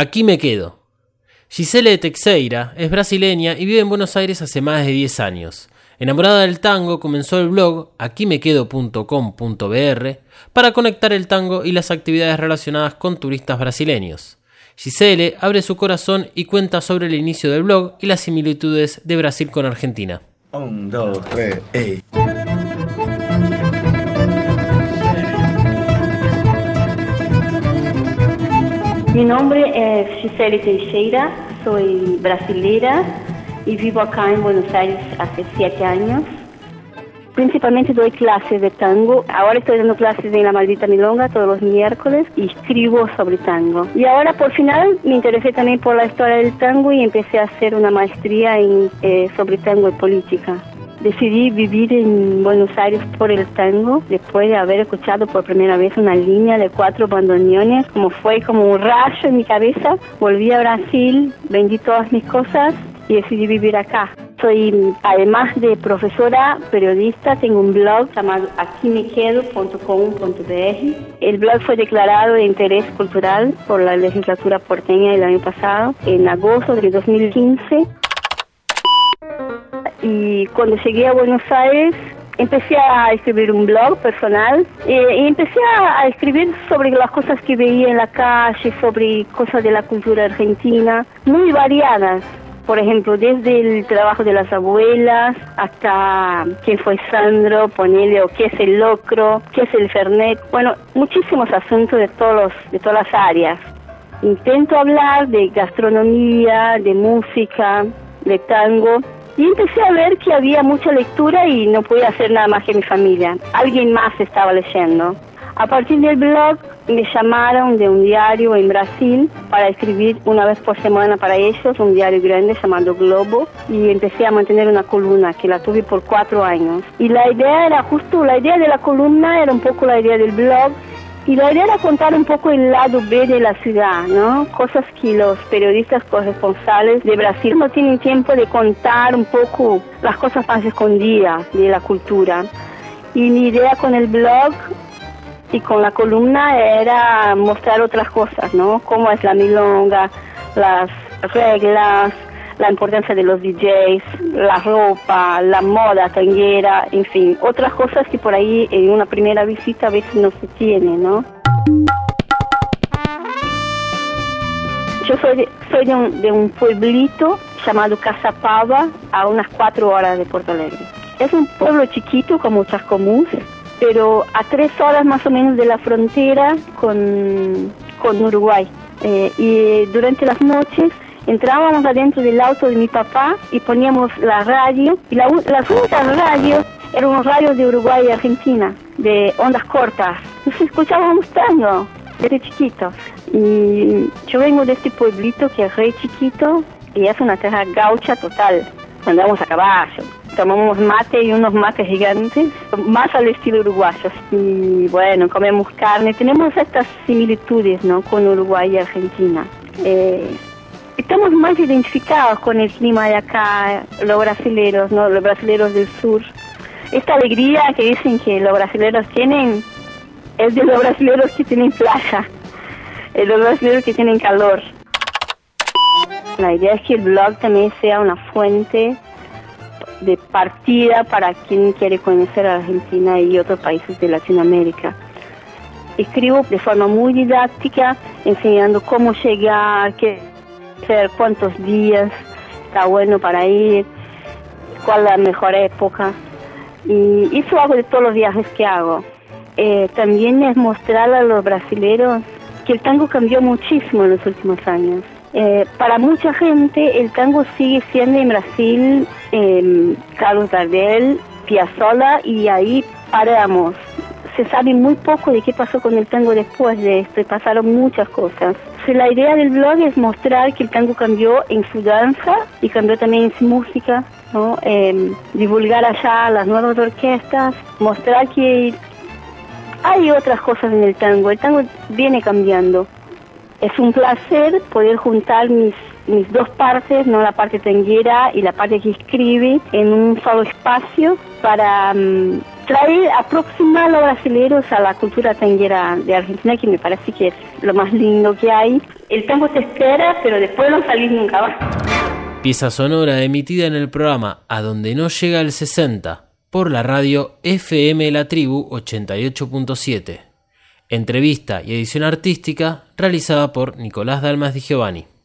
Aquí me quedo. Gisele Teixeira es brasileña y vive en Buenos Aires hace más de 10 años. Enamorada del tango, comenzó el blog aquimequedo.com.br para conectar el tango y las actividades relacionadas con turistas brasileños. Gisele abre su corazón y cuenta sobre el inicio del blog y las similitudes de Brasil con Argentina. Dos, tres. Mi nombre es Gisele Teixeira, soy brasilera y vivo acá en Buenos Aires hace siete años. Principalmente doy clases de tango. Ahora estoy dando clases en La Maldita Milonga todos los miércoles y escribo sobre tango. Y ahora por final me interesé también por la historia del tango y empecé a hacer una maestría eh, sobre tango y política. Decidí vivir en Buenos Aires por el tango, después de haber escuchado por primera vez una línea de cuatro bandoneones, como fue como un rayo en mi cabeza. Volví a Brasil, vendí todas mis cosas y decidí vivir acá. Soy, además de profesora, periodista, tengo un blog llamado aquimequedo.com.br. El blog fue declarado de interés cultural por la legislatura porteña el año pasado, en agosto de 2015 y cuando llegué a Buenos Aires empecé a escribir un blog personal eh, y empecé a, escribir sobre las cosas que veía en la calle, sobre cosas de la cultura argentina, muy variadas. Por ejemplo, desde el trabajo de las abuelas hasta quién fue Sandro, ponele, o qué es el locro, qué es el fernet. Bueno, muchísimos asuntos de, todos de todas las áreas. Intento hablar de gastronomía, de música, de tango, y empecé a ver que había mucha lectura y no podía hacer nada más que mi familia. Alguien más estaba leyendo. A partir del blog me llamaron de un diario en Brasil para escribir una vez por semana para ellos, un diario grande llamado Globo, y empecé a mantener una columna que la tuve por cuatro años. Y la idea era justo, la idea de la columna era un poco la idea del blog, y la idea era contar un poco el lado B de la ciudad, ¿no? Cosas que los periodistas corresponsales de Brasil no tienen tiempo de contar un poco las cosas más escondidas de la cultura. Y mi idea con el blog y con la columna era mostrar otras cosas, ¿no? Cómo es la milonga, las reglas, la importancia de los DJs, la ropa, la moda tanguera, en fin, otras cosas que por ahí en una primera visita a veces no se tiene, ¿no? Yo soy de, soy de, un, de un pueblito llamado Casapava, a unas cuatro horas de Puerto Alegre. Es un pueblo chiquito como Chascomús, pero a tres horas más o menos de la frontera con, con Uruguay. Eh, y durante las noches entrábamos adentro del auto de mi papá y poníamos la radio. Y las únicas radios eran unos radios de Uruguay y Argentina, de ondas cortas. Nos escuchábamos tango desde chiquitos. Y yo vengo de este pueblito que es re chiquito y es una tierra gaucha total. Andamos a caballo, tomamos mate y unos mates gigantes, más al estilo uruguayo. Y bueno, comemos carne. Tenemos estas similitudes ¿no? con Uruguay y Argentina. Eh, estamos más identificados con el clima de acá, los brasileros, ¿no? los brasileros del sur. Esta alegría que dicen que los brasileros tienen es de los brasileros que tienen playa, de los brasileros que tienen calor. La idea es que el blog también sea una fuente de partida para quien quiere conocer a Argentina y otros países de Latinoamérica. Escribo de forma muy didáctica, enseñando cómo llegar, qué cuántos días está bueno para ir, cuál es la mejor época. Y eso hago de todos los viajes que hago. Eh, también es mostrar a los brasileros que el tango cambió muchísimo en los últimos años. Eh, para mucha gente el tango sigue siendo en Brasil eh, Carlos Gardel, Piazzolla y ahí paramos. Se sabe muy poco de qué pasó con el tango después de esto y pasaron muchas cosas la idea del blog es mostrar que el tango cambió en su danza y cambió también en su música, ¿no? Em, divulgar allá las nuevas orquestas, mostrar que hay otras cosas en el tango. El tango viene cambiando. Es un placer poder juntar mis, mis dos partes, no la parte tanguera y la parte que escribe, en un solo espacio para mm, traer, aproximar a los brasileños a la cultura tanguera de Argentina, que me parece que es lo más lindo que hay. el tango te espera, pero después no salís nunca más. Pieza sonora emitida en el programa A donde no llega el 60 por la radio FM La Tribu 88.7. Entrevista y edición artística realizada por Nicolás Dalmas Di Giovanni.